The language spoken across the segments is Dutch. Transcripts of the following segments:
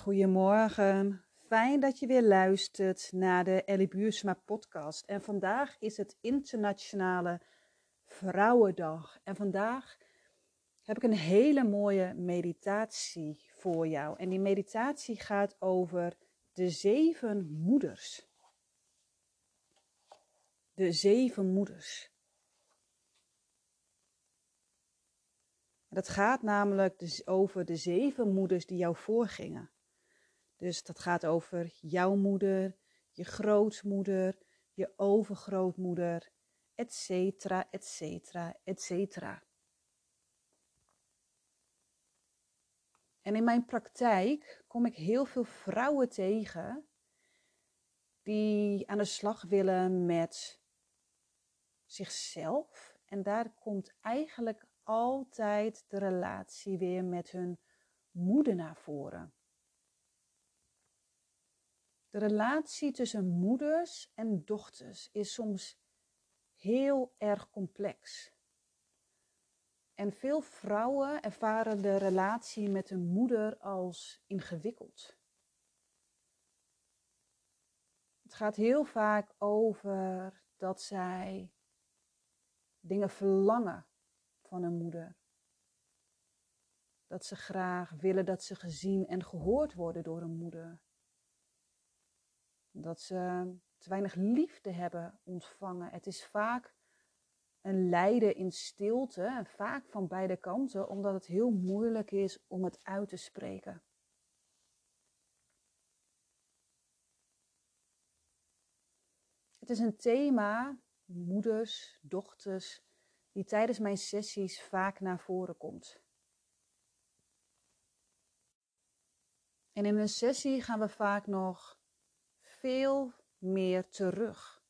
Goedemorgen, fijn dat je weer luistert naar de Ellie Buursma podcast. En vandaag is het Internationale Vrouwendag. En vandaag heb ik een hele mooie meditatie voor jou. En die meditatie gaat over de zeven moeders. De zeven moeders. Dat gaat namelijk dus over de zeven moeders die jou voorgingen. Dus dat gaat over jouw moeder, je grootmoeder, je overgrootmoeder, et cetera, et cetera, et cetera. En in mijn praktijk kom ik heel veel vrouwen tegen die aan de slag willen met zichzelf. En daar komt eigenlijk altijd de relatie weer met hun moeder naar voren. De relatie tussen moeders en dochters is soms heel erg complex. En veel vrouwen ervaren de relatie met hun moeder als ingewikkeld. Het gaat heel vaak over dat zij dingen verlangen van een moeder. Dat ze graag willen dat ze gezien en gehoord worden door een moeder. Dat ze te weinig liefde hebben ontvangen. Het is vaak een lijden in stilte, en vaak van beide kanten, omdat het heel moeilijk is om het uit te spreken. Het is een thema, moeders, dochters, die tijdens mijn sessies vaak naar voren komt. En in een sessie gaan we vaak nog veel meer terug.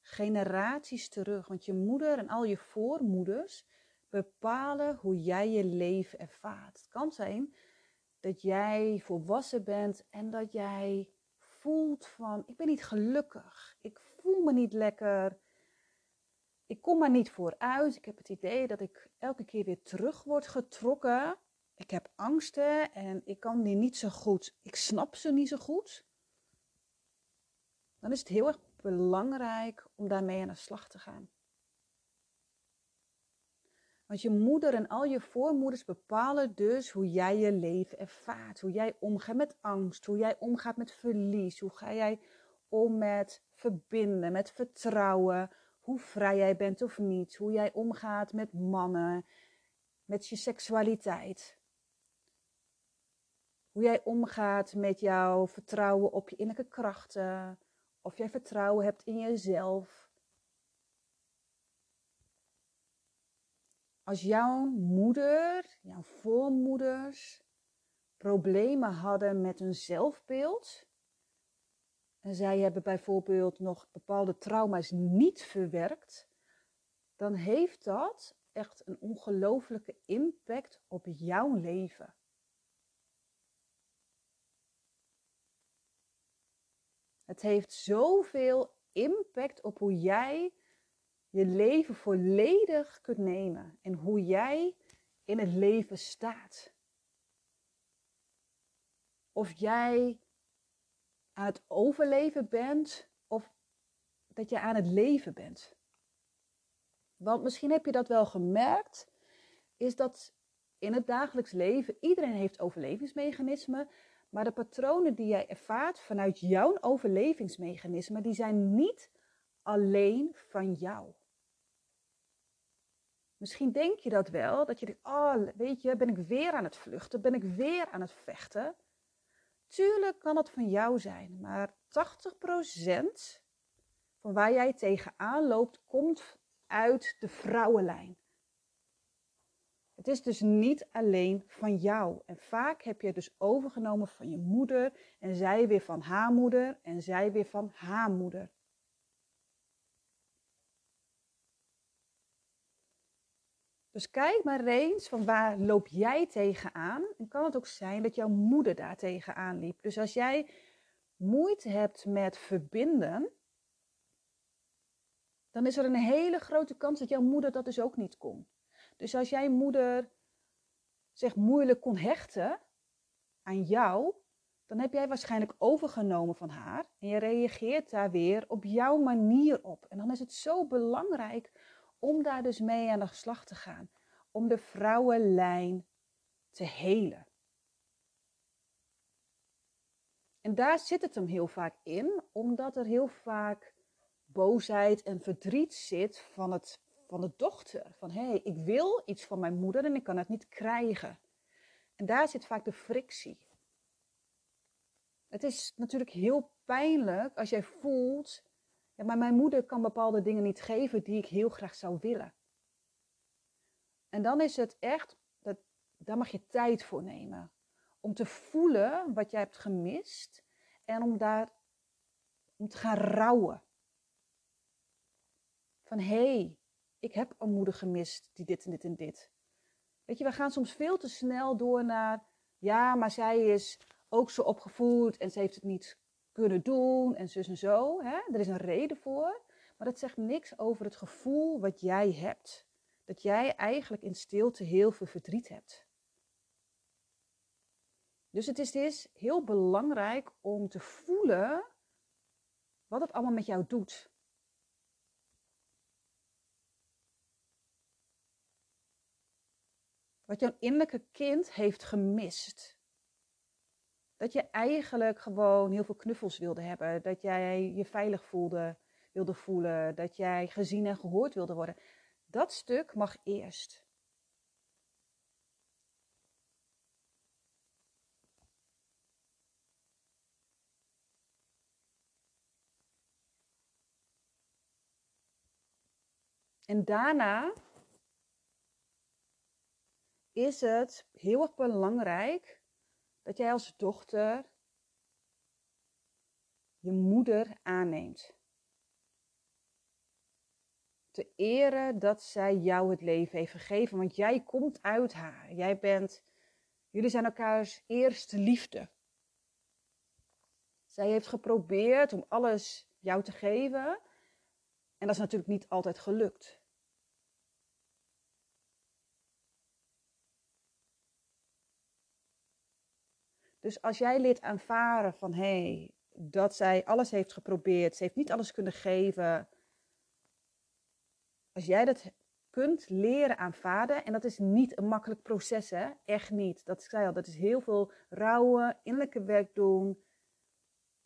Generaties terug. Want je moeder en al je voormoeders bepalen hoe jij je leven ervaart. Het kan zijn dat jij volwassen bent en dat jij voelt van ik ben niet gelukkig. Ik voel me niet lekker ik kom maar niet vooruit. Ik heb het idee dat ik elke keer weer terug word getrokken. Ik heb angsten en ik kan die niet zo goed. Ik snap ze niet zo goed. Dan is het heel erg belangrijk om daarmee aan de slag te gaan. Want je moeder en al je voormoeders bepalen dus hoe jij je leven ervaart. Hoe jij omgaat met angst, hoe jij omgaat met verlies. Hoe ga jij om met verbinden, met vertrouwen, hoe vrij jij bent of niet, hoe jij omgaat met mannen, met je seksualiteit. Hoe jij omgaat met jouw vertrouwen op je innerlijke krachten, of jij vertrouwen hebt in jezelf. Als jouw moeder, jouw voormoeders problemen hadden met hun zelfbeeld, en zij hebben bijvoorbeeld nog bepaalde trauma's niet verwerkt, dan heeft dat echt een ongelofelijke impact op jouw leven. Het heeft zoveel impact op hoe jij je leven volledig kunt nemen en hoe jij in het leven staat. Of jij aan het overleven bent of dat je aan het leven bent. Want misschien heb je dat wel gemerkt, is dat in het dagelijks leven iedereen heeft overlevingsmechanismen, maar de patronen die jij ervaart vanuit jouw overlevingsmechanismen, die zijn niet alleen van jou. Misschien denk je dat wel, dat je denkt, oh, weet je, ben ik weer aan het vluchten, ben ik weer aan het vechten. Tuurlijk kan het van jou zijn, maar 80% van waar jij tegenaan loopt, komt uit de vrouwenlijn. Het is dus niet alleen van jou. En vaak heb je het dus overgenomen van je moeder en zij weer van haar moeder en zij weer van haar moeder. Dus kijk maar eens van waar loop jij tegenaan. En kan het ook zijn dat jouw moeder daar tegenaan liep. Dus als jij moeite hebt met verbinden, dan is er een hele grote kans dat jouw moeder dat dus ook niet kon. Dus als jij moeder zich moeilijk kon hechten aan jou, dan heb jij waarschijnlijk overgenomen van haar en je reageert daar weer op jouw manier op. En dan is het zo belangrijk om daar dus mee aan de slag te gaan, om de vrouwenlijn te helen. En daar zit het hem heel vaak in, omdat er heel vaak boosheid en verdriet zit van, het, van de dochter. Van hé, hey, ik wil iets van mijn moeder en ik kan het niet krijgen. En daar zit vaak de frictie. Het is natuurlijk heel pijnlijk als jij voelt, ja, maar mijn moeder kan bepaalde dingen niet geven die ik heel graag zou willen. En dan is het echt, dat, daar mag je tijd voor nemen. Om te voelen wat jij hebt gemist en om daar om te gaan rouwen. Van hé, hey, ik heb een moeder gemist die dit en dit en dit. Weet je, we gaan soms veel te snel door naar, ja, maar zij is ook zo opgevoed en ze heeft het niet kunnen doen en zus en zo. Hè? Er is een reden voor, maar dat zegt niks over het gevoel wat jij hebt. Dat jij eigenlijk in stilte heel veel verdriet hebt. Dus het is dus heel belangrijk om te voelen wat het allemaal met jou doet. Wat jouw innerlijke kind heeft gemist. Dat je eigenlijk gewoon heel veel knuffels wilde hebben. Dat jij je veilig voelde, wilde voelen. Dat jij gezien en gehoord wilde worden. Dat stuk mag eerst. En daarna is het heel erg belangrijk dat jij als dochter je moeder aanneemt. Te eren dat zij jou het leven heeft gegeven, want jij komt uit haar. Jij bent, jullie zijn elkaars eerste liefde. Zij heeft geprobeerd om alles jou te geven. En dat is natuurlijk niet altijd gelukt. Dus als jij leert aanvaren van hé, hey, dat zij alles heeft geprobeerd, ze heeft niet alles kunnen geven. Als jij dat kunt leren aanvaarden, en dat is niet een makkelijk proces, hè? echt niet. Dat zei al, dat is heel veel rouwen, innerlijke werk doen,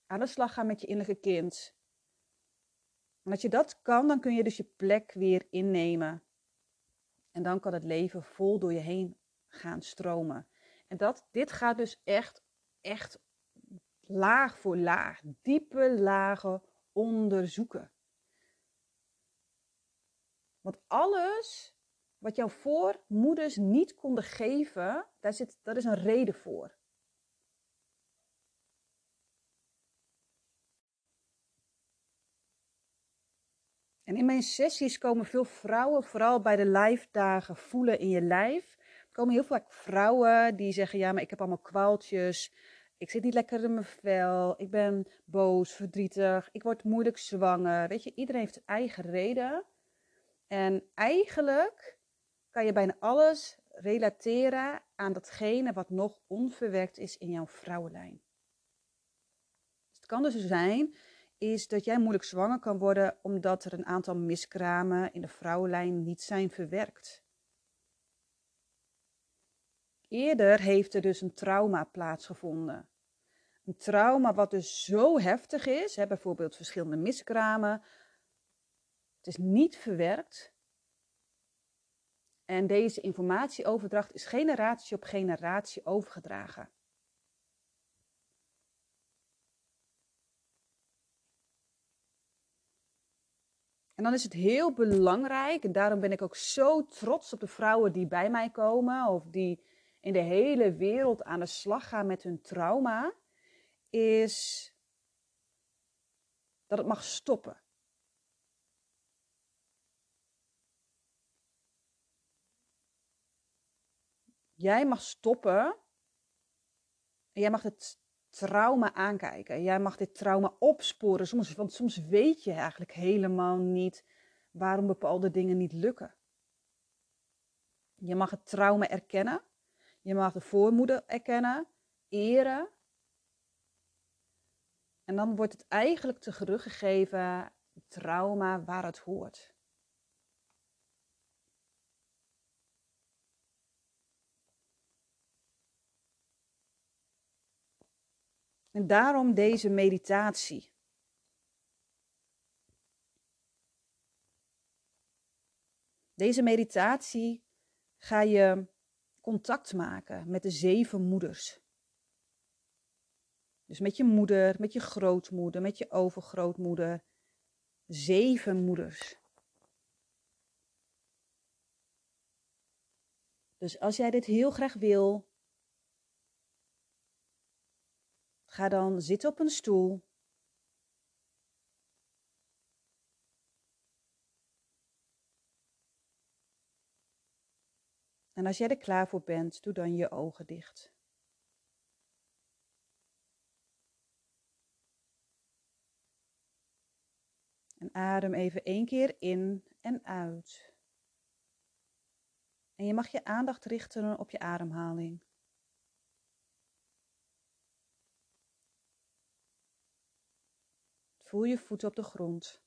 aan de slag gaan met je innerlijke kind. En als je dat kan, dan kun je dus je plek weer innemen. En dan kan het leven vol door je heen gaan stromen. En dat, dit gaat dus echt echt laag voor laag, diepe lagen onderzoeken. Want alles wat jouw voormoeders niet konden geven, daar zit, daar is een reden voor. En in mijn sessies komen veel vrouwen, vooral bij de live dagen, voelen in je lijf. Komen heel vaak vrouwen die zeggen: Ja, maar ik heb allemaal kwaaltjes. Ik zit niet lekker in mijn vel. Ik ben boos, verdrietig. Ik word moeilijk zwanger. Weet je, iedereen heeft eigen reden. En eigenlijk kan je bijna alles relateren aan datgene wat nog onverwerkt is in jouw vrouwenlijn. Dus het kan dus zijn is dat jij moeilijk zwanger kan worden omdat er een aantal miskramen in de vrouwenlijn niet zijn verwerkt. Eerder heeft er dus een trauma plaatsgevonden. Een trauma wat dus zo heftig is, hè, bijvoorbeeld verschillende miskramen. Het is niet verwerkt. En deze informatieoverdracht is generatie op generatie overgedragen. En dan is het heel belangrijk, en daarom ben ik ook zo trots op de vrouwen die bij mij komen, of die in de hele wereld aan de slag gaan met hun trauma, is dat het mag stoppen. Jij mag stoppen en jij mag het trauma aankijken. Jij mag dit trauma opsporen, soms, want soms weet je eigenlijk helemaal niet waarom bepaalde dingen niet lukken. Je mag het trauma erkennen je mag de voormoeder erkennen, eren. En dan wordt het eigenlijk teruggegeven, trauma, waar het hoort. En daarom deze meditatie. Deze meditatie ga je contact maken met de zeven moeders. Dus met je moeder, met je grootmoeder, met je overgrootmoeder. Zeven moeders. Dus als jij dit heel graag wil, ga dan zitten op een stoel. En als jij er klaar voor bent, doe dan je ogen dicht. En adem even één keer in en uit. En je mag je aandacht richten op je ademhaling. Voel je voeten op de grond.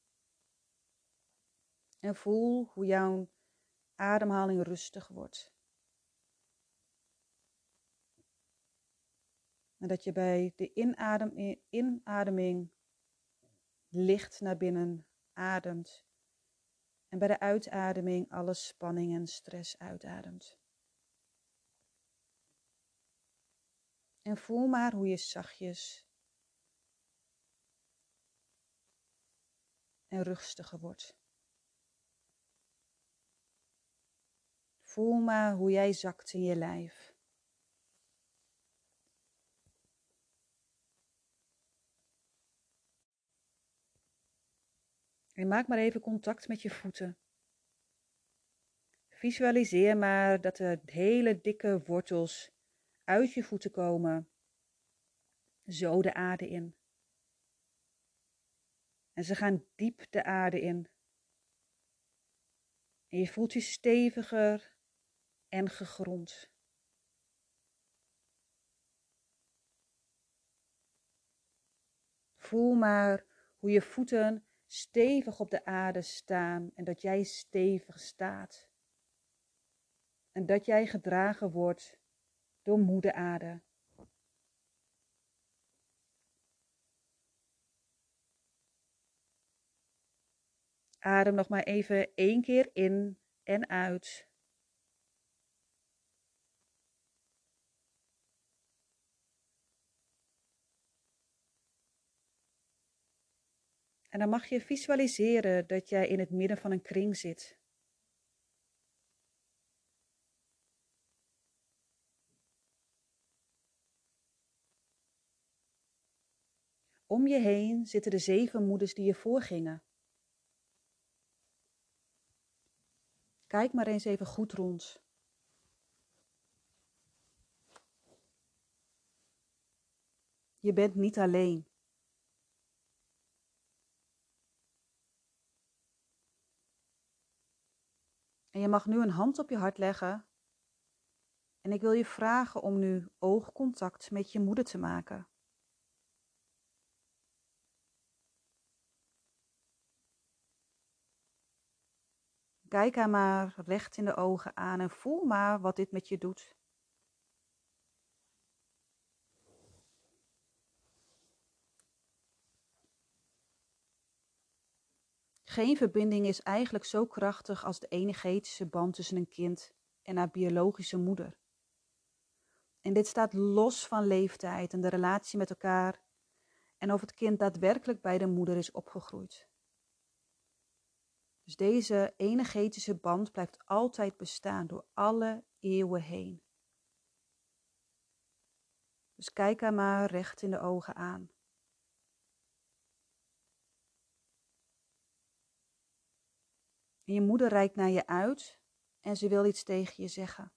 En voel hoe jouw ademhaling rustig wordt. En dat je bij de inadem, inademing licht naar binnen ademt. En bij de uitademing alle spanning en stress uitademt. En voel maar hoe je zachtjes en rustiger wordt. Voel maar hoe jij zakt in je lijf. En maak maar even contact met je voeten. Visualiseer maar dat er hele dikke wortels uit je voeten komen, zo de aarde in. En ze gaan diep de aarde in. En je voelt je steviger en gegrond. Voel maar hoe je voeten stevig op de aarde staan en dat jij stevig staat. En dat jij gedragen wordt door moeder aarde. Adem nog maar even één keer in en uit. En dan mag je visualiseren dat jij in het midden van een kring zit. Om je heen zitten de zeven moeders die je voorgingen. Kijk maar eens even goed rond. Je bent niet alleen. En je mag nu een hand op je hart leggen. En ik wil je vragen om nu oogcontact met je moeder te maken. Kijk haar maar recht in de ogen aan en voel maar wat dit met je doet. Geen verbinding is eigenlijk zo krachtig als de energetische band tussen een kind en haar biologische moeder. En dit staat los van leeftijd en de relatie met elkaar en of het kind daadwerkelijk bij de moeder is opgegroeid. Dus deze energetische band blijft altijd bestaan door alle eeuwen heen. Dus kijk haar maar recht in de ogen aan. En je moeder reikt naar je uit en ze wil iets tegen je zeggen.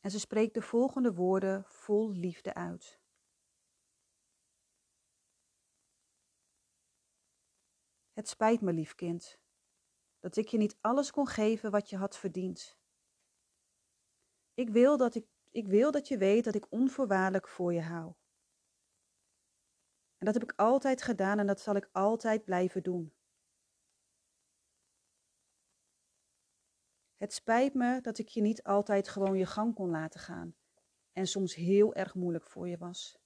En ze spreekt de volgende woorden vol liefde uit. Het spijt me, lief kind, dat ik je niet alles kon geven wat je had verdiend. Ik wil dat, ik, ik wil dat je weet dat ik onvoorwaardelijk voor je hou. En dat heb ik altijd gedaan en dat zal ik altijd blijven doen. Het spijt me dat ik je niet altijd gewoon je gang kon laten gaan en soms heel erg moeilijk voor je was.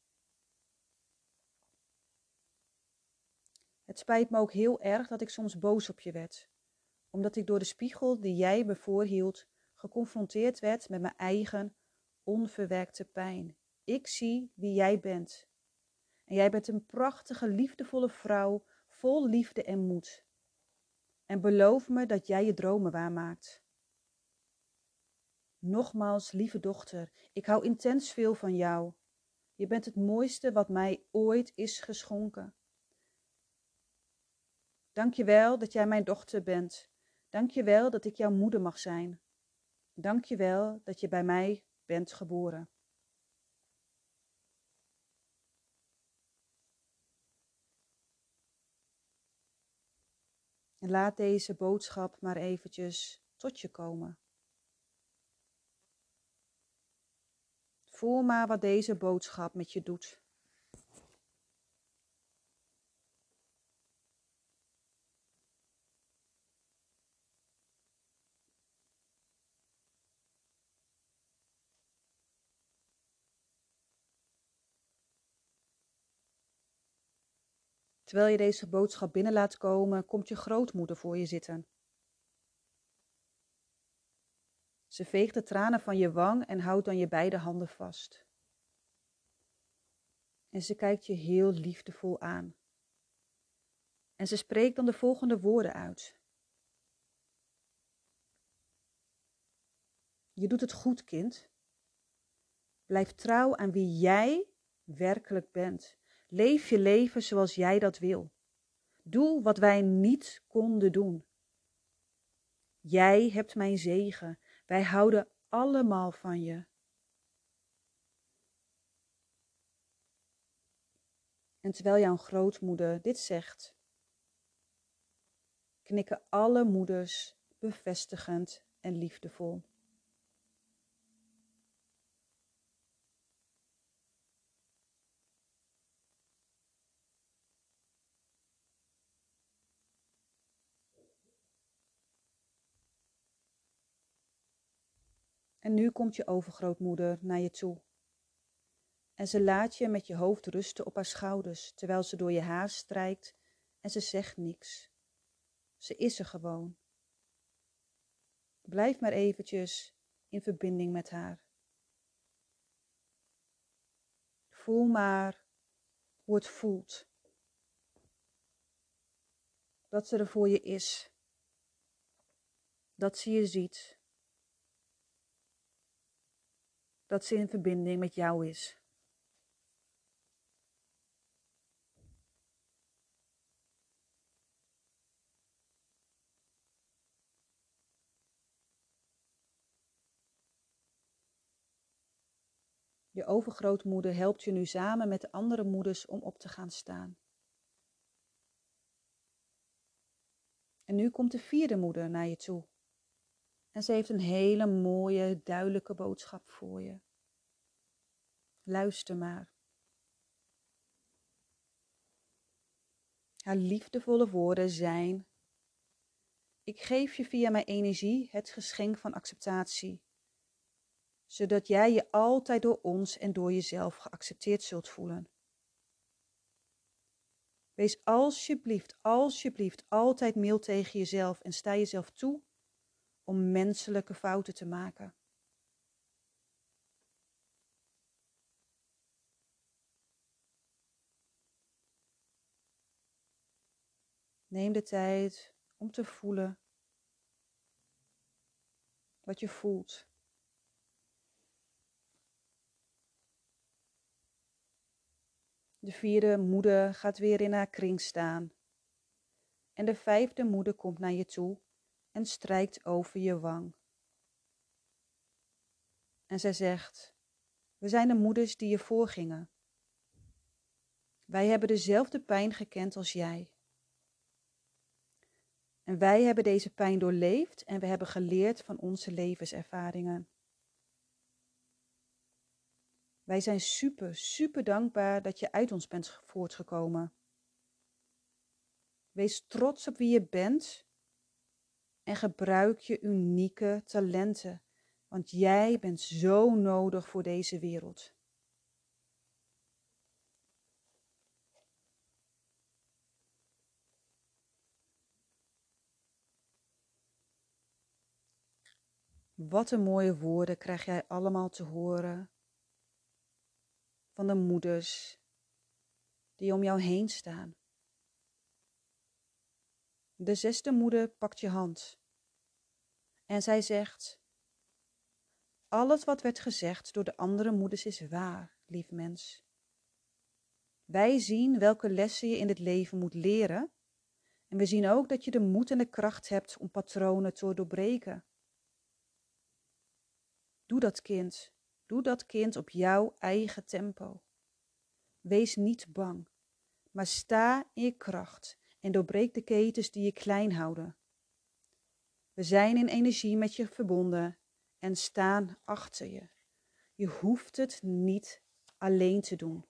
Het spijt me ook heel erg dat ik soms boos op je werd, omdat ik door de spiegel die jij me voorhield geconfronteerd werd met mijn eigen onverwerkte pijn. Ik zie wie jij bent. En jij bent een prachtige, liefdevolle vrouw, vol liefde en moed. En beloof me dat jij je dromen waarmaakt. Nogmaals, lieve dochter, ik hou intens veel van jou. Je bent het mooiste wat mij ooit is geschonken. Dank je wel dat jij mijn dochter bent. Dank je wel dat ik jouw moeder mag zijn. Dank je wel dat je bij mij bent geboren. En laat deze boodschap maar eventjes tot je komen. Voel maar wat deze boodschap met je doet. Terwijl je deze boodschap binnen laat komen, komt je grootmoeder voor je zitten. Ze veegt de tranen van je wang en houdt dan je beide handen vast. En ze kijkt je heel liefdevol aan. En ze spreekt dan de volgende woorden uit. Je doet het goed, kind. Blijf trouw aan wie jij werkelijk bent. Leef je leven zoals jij dat wil. Doe wat wij niet konden doen. Jij hebt mijn zegen. Wij houden allemaal van je. En terwijl jouw grootmoeder dit zegt, knikken alle moeders bevestigend en liefdevol. En nu komt je overgrootmoeder naar je toe. En ze laat je met je hoofd rusten op haar schouders, terwijl ze door je haar strijkt en ze zegt niks. Ze is er gewoon. Blijf maar eventjes in verbinding met haar. Voel maar hoe het voelt. Dat ze er voor je is. Dat ze je ziet. Dat ze in verbinding met jou is. Je overgrootmoeder helpt je nu samen met de andere moeders om op te gaan staan. En nu komt de vierde moeder naar je toe. En ze heeft een hele mooie, duidelijke boodschap voor je. Luister maar. Haar liefdevolle woorden zijn: Ik geef je via mijn energie het geschenk van acceptatie, zodat jij je altijd door ons en door jezelf geaccepteerd zult voelen. Wees alsjeblieft, alsjeblieft altijd mild tegen jezelf en sta jezelf toe om menselijke fouten te maken. Neem de tijd om te voelen wat je voelt. De vierde moeder gaat weer in haar kring staan. En de vijfde moeder komt naar je toe en strijkt over je wang. En zij zegt: We zijn de moeders die je voorgingen. Wij hebben dezelfde pijn gekend als jij. En wij hebben deze pijn doorleefd en we hebben geleerd van onze levenservaringen. Wij zijn super, super dankbaar dat je uit ons bent voortgekomen. Wees trots op wie je bent en gebruik je unieke talenten, want jij bent zo nodig voor deze wereld. Wat een mooie woorden krijg jij allemaal te horen van de moeders die om jou heen staan. De zesde moeder pakt je hand en zij zegt: Alles wat werd gezegd door de andere moeders is waar, lief mens. Wij zien welke lessen je in het leven moet leren en we zien ook dat je de moed en de kracht hebt om patronen te doorbreken. Doe dat kind. Doe dat kind op jouw eigen tempo. Wees niet bang, maar sta in je kracht en doorbreek de ketens die je klein houden. We zijn in energie met je verbonden en staan achter je. Je hoeft het niet alleen te doen.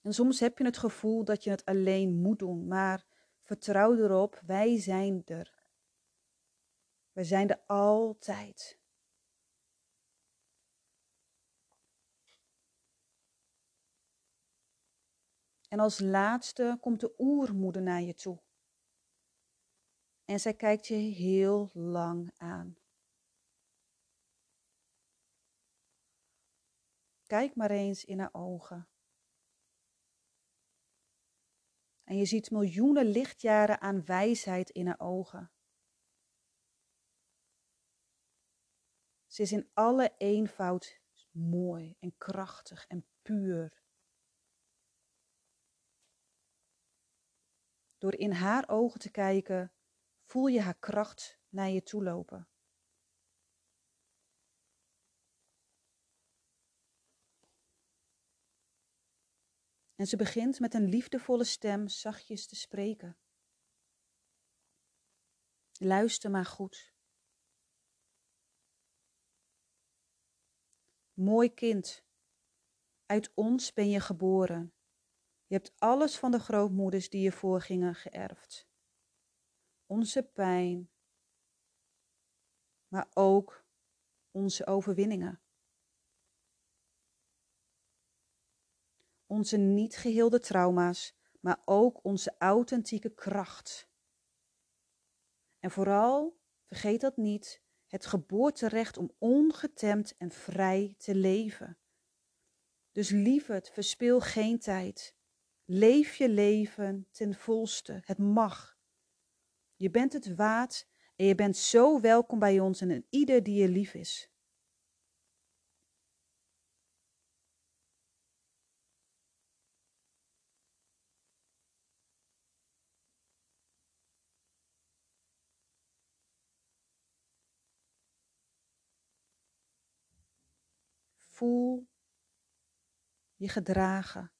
En soms heb je het gevoel dat je het alleen moet doen, maar vertrouw erop, wij zijn er. We zijn er altijd. En als laatste komt de oermoeder naar je toe. En zij kijkt je heel lang aan. Kijk maar eens in haar ogen. En je ziet miljoenen lichtjaren aan wijsheid in haar ogen. Ze is in alle eenvoud mooi en krachtig en puur. Door in haar ogen te kijken, voel je haar kracht naar je toe lopen. En ze begint met een liefdevolle stem zachtjes te spreken. Luister maar goed. Mooi kind, uit ons ben je geboren. Je hebt alles van de grootmoeders die je voorgingen geërfd. Onze pijn, maar ook onze overwinningen. Onze niet geheelde trauma's, maar ook onze authentieke kracht. En vooral, vergeet dat niet, het geboorterecht om ongetemd en vrij te leven. Dus lieverd, verspil geen tijd. Leef je leven ten volste. Het mag. Je bent het waard en je bent zo welkom bij ons en in ieder die je lief is. Voel je gedragen.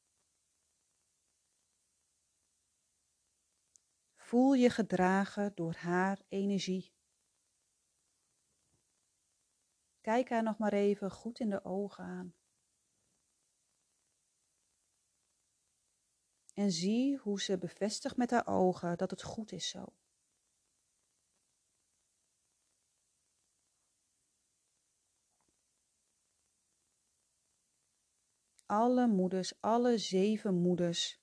Voel je gedragen door haar energie. Kijk haar nog maar even goed in de ogen aan. En zie hoe ze bevestigt met haar ogen dat het goed is zo. Alle moeders, alle zeven moeders,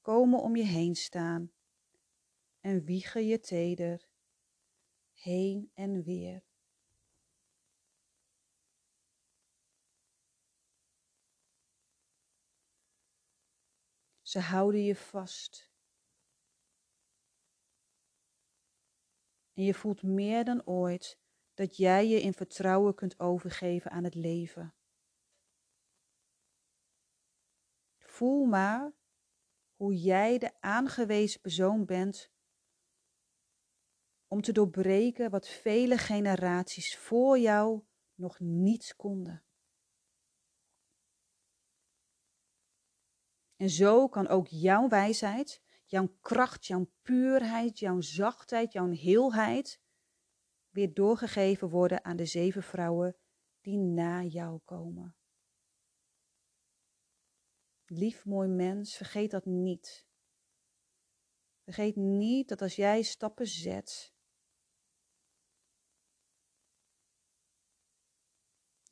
komen om je heen staan en wiegen je teder heen en weer. Ze houden je vast. En je voelt meer dan ooit dat jij je in vertrouwen kunt overgeven aan het leven. Voel maar hoe jij de aangewezen persoon bent om te doorbreken wat vele generaties voor jou nog niet konden. En zo kan ook jouw wijsheid, jouw kracht, jouw puurheid, jouw zachtheid, jouw heelheid weer doorgegeven worden aan de zeven vrouwen die na jou komen. Lief mooi mens, vergeet dat niet. Vergeet niet dat als jij stappen zet,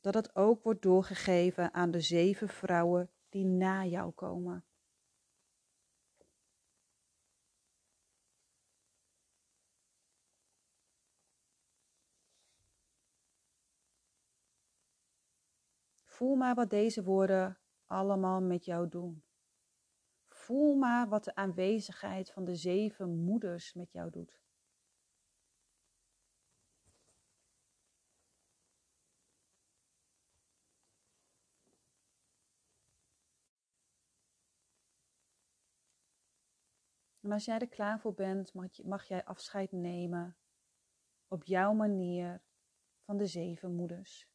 dat het ook wordt doorgegeven aan de zeven vrouwen die na jou komen. Voel maar wat deze woorden allemaal met jou doen. Voel maar wat de aanwezigheid van de zeven moeders met jou doet. En als jij er klaar voor bent, mag, mag jij afscheid nemen op jouw manier van de zeven moeders.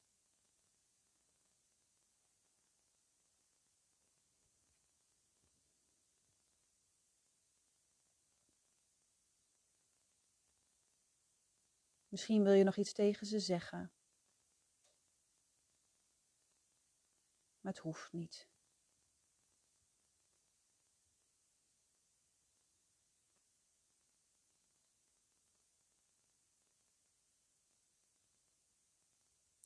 Misschien wil je nog iets tegen ze zeggen. Maar het hoeft niet.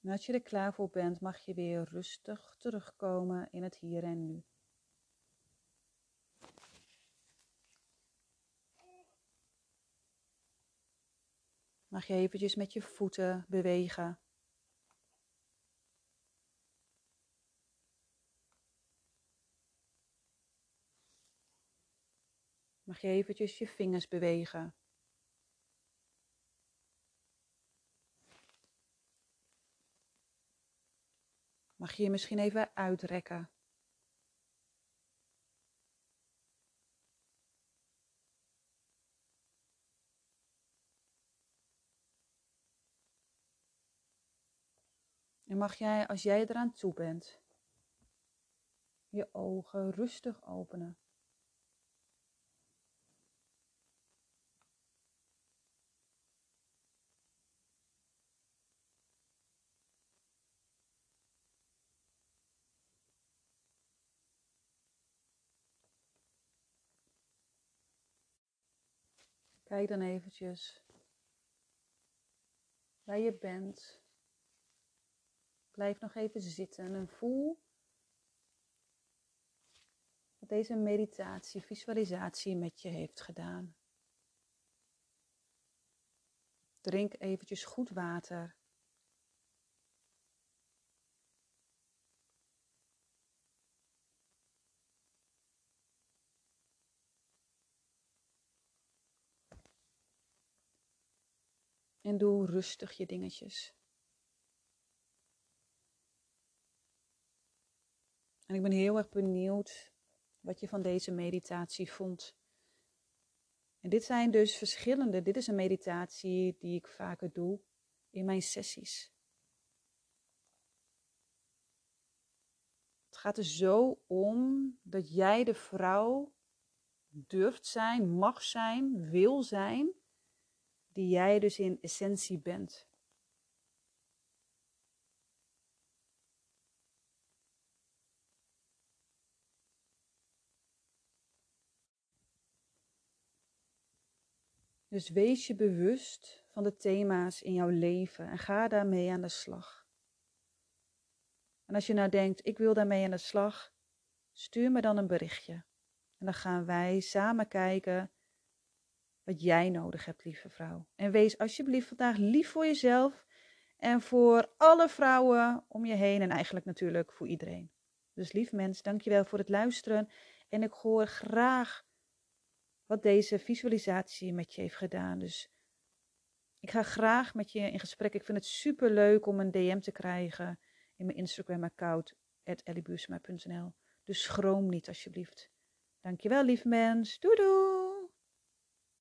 En als je er klaar voor bent, mag je weer rustig terugkomen in het hier en nu. Mag je eventjes met je voeten bewegen. Mag je eventjes je vingers bewegen. Mag je je misschien even uitrekken. En mag jij, als jij eraan toe bent, je ogen rustig openen. Kijk dan eventjes waar je bent. Blijf nog even zitten en voel wat deze meditatie, visualisatie met je heeft gedaan. Drink eventjes goed water. En doe rustig je dingetjes. En ik ben heel erg benieuwd wat je van deze meditatie vond. En dit zijn dus verschillende. Dit is een meditatie die ik vaker doe in mijn sessies. Het gaat er zo om dat jij de vrouw durft zijn, mag zijn, wil zijn, die jij dus in essentie bent. Dus wees je bewust van de thema's in jouw leven en ga daarmee aan de slag. En als je nou denkt, ik wil daarmee aan de slag, stuur me dan een berichtje. En dan gaan wij samen kijken wat jij nodig hebt, lieve vrouw. En wees alsjeblieft vandaag lief voor jezelf en voor alle vrouwen om je heen en eigenlijk natuurlijk voor iedereen. Dus lief mens, dankjewel voor het luisteren en ik hoor graag wat deze visualisatie met je heeft gedaan. Dus ik ga graag met je in gesprek. Ik vind het super leuk om een DM te krijgen in mijn Instagram-account, ellibuursma.nl. Dus schroom niet alsjeblieft. Dankjewel, lieve mens. Doei doei!